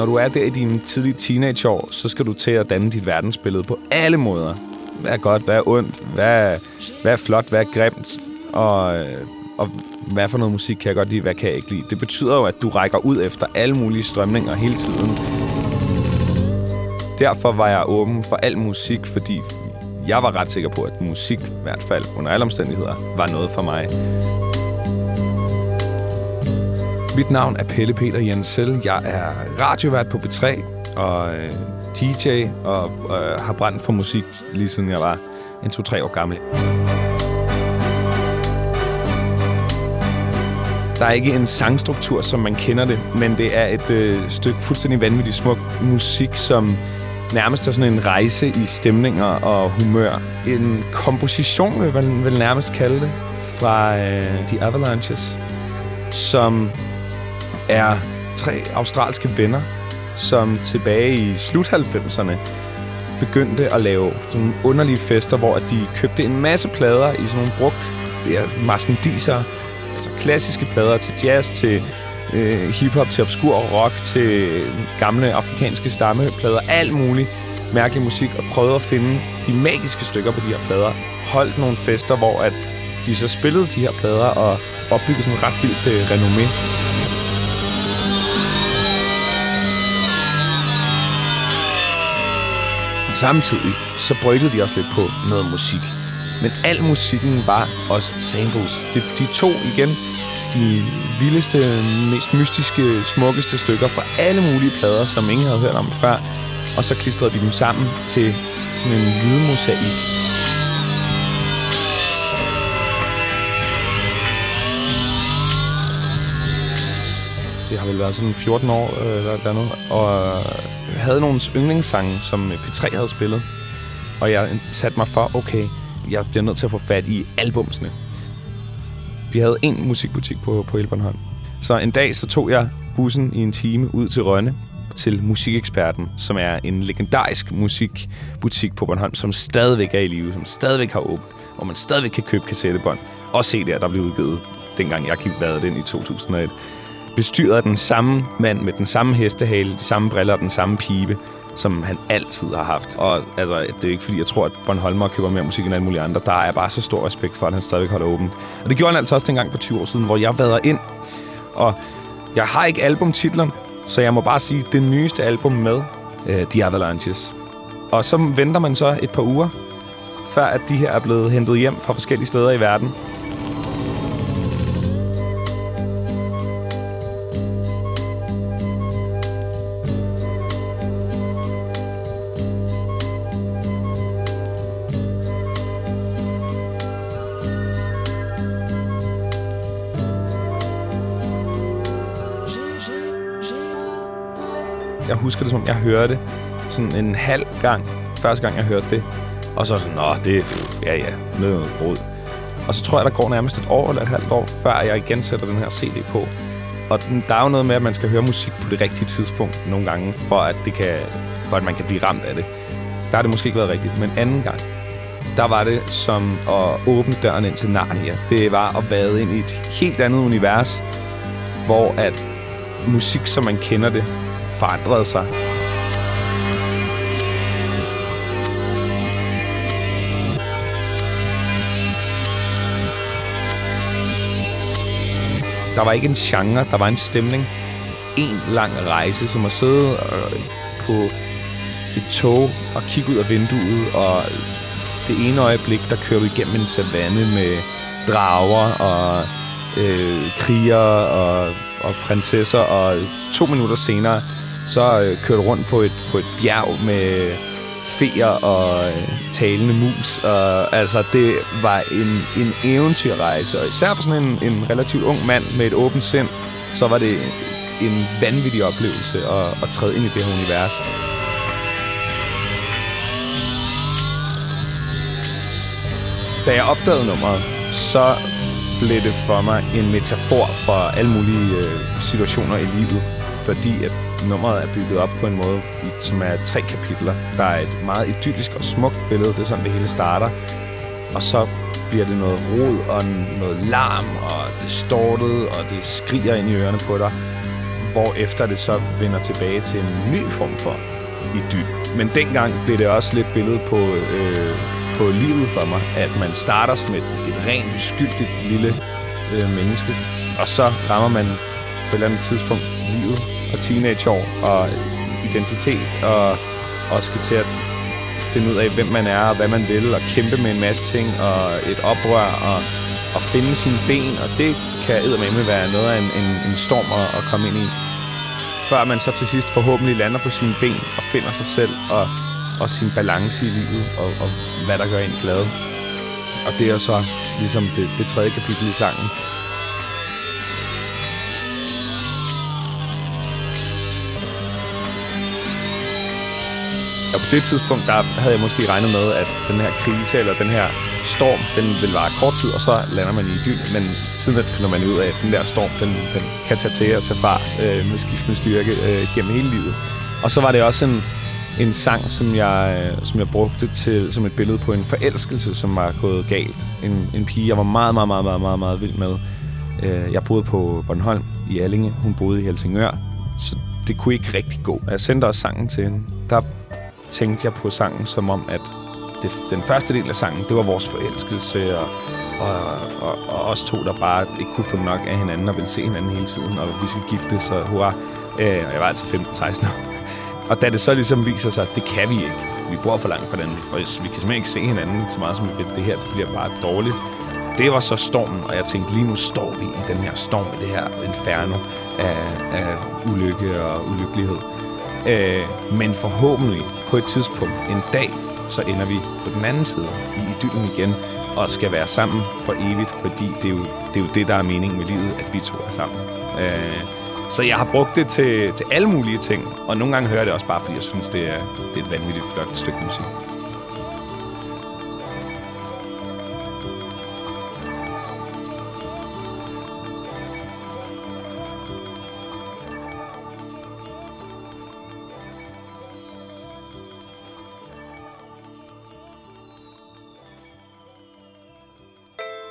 når du er der i dine tidlige teenageår, så skal du til at danne dit verdensbillede på alle måder. Hvad er godt, hvad er ondt, hvad er, hvad er flot, hvad er grimt, og, og hvad for noget musik kan jeg godt lide, hvad kan jeg ikke lide. Det betyder jo, at du rækker ud efter alle mulige strømninger hele tiden. Derfor var jeg åben for al musik, fordi jeg var ret sikker på, at musik, i hvert fald under alle omstændigheder, var noget for mig. Mit navn er Pelle Peter Jensel. Jeg er radiovært på B3 og øh, DJ og øh, har brændt for musik lige siden jeg var en to-tre år gammel. Der er ikke en sangstruktur, som man kender det, men det er et øh, stykke fuldstændig vanvittigt smuk musik, som nærmest er sådan en rejse i stemninger og humør. En komposition, vil man vel nærmest kalde det, fra øh, The Avalanches, som er tre australske venner, som tilbage i slut 90'erne begyndte at lave sådan nogle underlige fester, hvor de købte en masse plader i sådan nogle brugt ja, maskendiser, altså klassiske plader til jazz, til øh, hiphop, til obskur rock, til gamle afrikanske stammeplader, alt muligt mærkelig musik, og prøvede at finde de magiske stykker på de her plader. Holdt nogle fester, hvor at de så spillede de her plader og opbyggede sådan et ret vildt øh, renommé. Samtidig så bryggede de også lidt på noget musik. Men al musikken var også samples. De, de to igen de vildeste, mest mystiske, smukkeste stykker fra alle mulige plader, som ingen havde hørt om før. Og så klistrede de dem sammen til sådan en lydmosaik. Det har vel været sådan 14 år øh, eller et eller andet. Og øh, havde nogle yndlingssange, som øh, P3 havde spillet. Og jeg satte mig for, okay, jeg bliver nødt til at få fat i albumsene. Vi havde en musikbutik på, på Elbernholm. Så en dag så tog jeg bussen i en time ud til Rønne til Musikeksperten, som er en legendarisk musikbutik på Bornholm, som stadigvæk er i live, som stadigvæk har åbent, hvor man stadigvæk kan købe kassettebånd. Og se der, der blev udgivet, dengang jeg gik været den i 2001. Bestyret af den samme mand med den samme hestehale, de samme briller og den samme pibe, som han altid har haft. Og altså, det er ikke fordi, jeg tror, at Bornholmer køber mere musik end alle mulige andre. Der er bare så stor respekt for, at han stadig holder åbent. Og det gjorde han altså også dengang for 20 år siden, hvor jeg vader ind. Og jeg har ikke albumtitler, så jeg må bare sige, det nyeste album med, uh, The Avalanches. Og så venter man så et par uger, før at de her er blevet hentet hjem fra forskellige steder i verden. Jeg husker det, som om jeg hørte sådan en halv gang, første gang jeg hørte det. Og så sådan, nå, det er, pff, ja ja, noget brud. Og så tror jeg, der går nærmest et år eller et halvt år, før jeg igen sætter den her CD på. Og den, der er jo noget med, at man skal høre musik på det rigtige tidspunkt nogle gange, for at, det kan, for at man kan blive ramt af det. Der har det måske ikke været rigtigt, men anden gang, der var det som at åbne døren ind til Narnia. Det var at vade ind i et helt andet univers, hvor at musik, som man kender det, forandrede sig. Der var ikke en genre, der var en stemning. En lang rejse, som at sidde øh, på et tog og kigge ud af vinduet, og det ene øjeblik, der kører du igennem en savanne med drager og øh, kriger og, og prinsesser, og to minutter senere, så øh, kørte rundt på et, på et bjerg med feer og øh, talende mus. Og, altså, det var en, en eventyrrejse, og især for sådan en, en relativt ung mand med et åbent sind, så var det en vanvittig oplevelse at, at træde ind i det her univers. Da jeg opdagede nummeret, så blev det for mig en metafor for alle mulige øh, situationer i livet, fordi at nummeret er bygget op på en måde, som er tre kapitler. Der er et meget idyllisk og smukt billede, det er sådan, det hele starter. Og så bliver det noget rod og noget larm, og det stortet, og det skriger ind i ørerne på dig. hvor efter det så vender tilbage til en ny form for idyl. Men dengang blev det også lidt billede på, øh, på livet for mig, at man starter som et, et rent uskyldigt lille øh, menneske, og så rammer man på et eller andet tidspunkt livet og teenageår og identitet og, også skal til at finde ud af, hvem man er og hvad man vil, og kæmpe med en masse ting og et oprør og, og finde sine ben, og det kan eddermame være noget af en, en, en storm at, at komme ind i. Før man så til sidst forhåbentlig lander på sine ben og finder sig selv og, og sin balance i livet og, og hvad der gør en glad. Og det er så ligesom det, det tredje kapitel i sangen, Og på det tidspunkt, der havde jeg måske regnet med, at den her krise eller den her storm, den vil vare kort tid, og så lander man i dyb. Men siden finder man ud af, at den der storm, den, den kan tage til og tage fra øh, med skiftende styrke øh, gennem hele livet. Og så var det også en, en sang, som jeg, øh, som jeg brugte til, som et billede på en forelskelse, som var gået galt. En, en pige, jeg var meget, meget, meget, meget, meget, meget vild med. Øh, jeg boede på Bornholm i Allinge. Hun boede i Helsingør. Så det kunne ikke rigtig gå. Jeg sendte også sangen til hende. Der tænkte jeg på sangen som om, at det, den første del af sangen, det var vores forelskelse, og, og, og, og os to, der bare ikke kunne få nok af hinanden og ville se hinanden hele tiden, og vi skulle gifte, så hurra. Øh, og jeg var altså 15-16 år. Og da det så ligesom viser sig, at det kan vi ikke. Vi bor for langt fra hinanden. For vi kan simpelthen ikke se hinanden så meget som vi vil. Det her det bliver bare dårligt. Det var så stormen, og jeg tænkte, lige nu står vi i den her storm, i det her inferno af, af ulykke og ulykkelighed. Øh, men forhåbentlig på et tidspunkt, en dag, så ender vi på den anden side i idyllen igen, og skal være sammen for evigt, fordi det er jo det, er jo det der er meningen med livet, at vi to er sammen. Øh, så jeg har brugt det til, til alle mulige ting, og nogle gange hører jeg det også bare, fordi jeg synes, det er, det er et vanvittigt flot stykke musik.